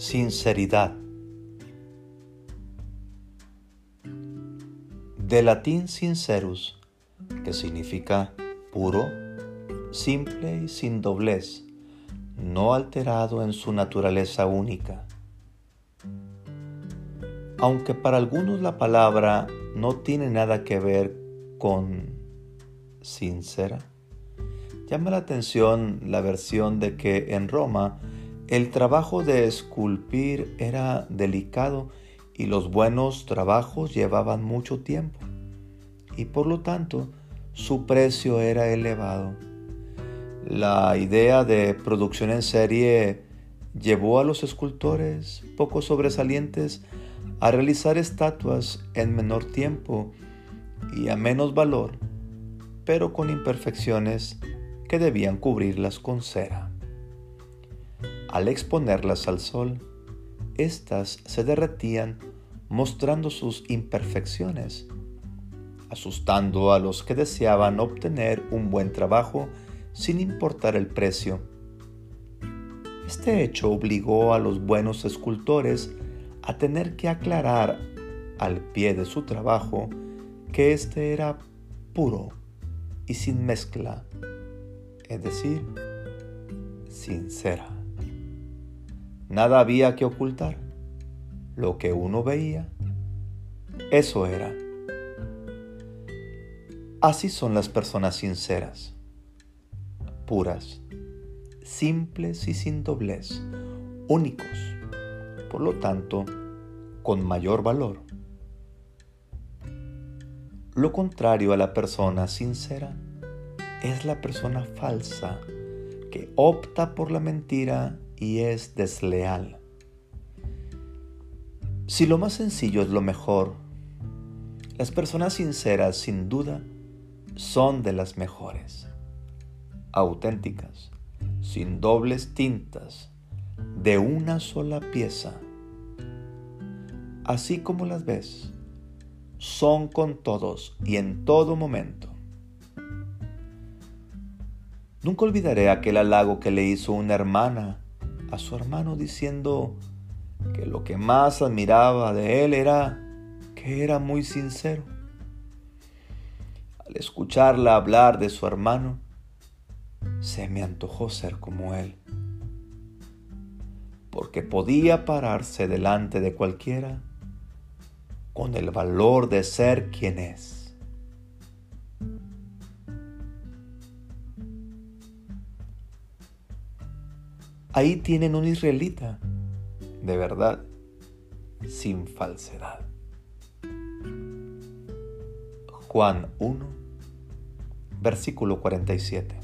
Sinceridad. De latín sincerus, que significa puro, simple y sin doblez, no alterado en su naturaleza única. Aunque para algunos la palabra no tiene nada que ver con sincera, llama la atención la versión de que en Roma el trabajo de esculpir era delicado y los buenos trabajos llevaban mucho tiempo y por lo tanto su precio era elevado. La idea de producción en serie llevó a los escultores poco sobresalientes a realizar estatuas en menor tiempo y a menos valor, pero con imperfecciones que debían cubrirlas con cera. Al exponerlas al sol, éstas se derretían mostrando sus imperfecciones, asustando a los que deseaban obtener un buen trabajo sin importar el precio. Este hecho obligó a los buenos escultores a tener que aclarar al pie de su trabajo que éste era puro y sin mezcla, es decir, sincera. Nada había que ocultar. Lo que uno veía, eso era. Así son las personas sinceras, puras, simples y sin doblez, únicos, por lo tanto, con mayor valor. Lo contrario a la persona sincera es la persona falsa que opta por la mentira y es desleal. Si lo más sencillo es lo mejor, las personas sinceras sin duda son de las mejores, auténticas, sin dobles tintas, de una sola pieza. Así como las ves, son con todos y en todo momento. Nunca olvidaré aquel halago que le hizo una hermana a su hermano diciendo que lo que más admiraba de él era que era muy sincero. Al escucharla hablar de su hermano, se me antojó ser como él, porque podía pararse delante de cualquiera con el valor de ser quien es. Ahí tienen un israelita, de verdad, sin falsedad. Juan 1, versículo 47.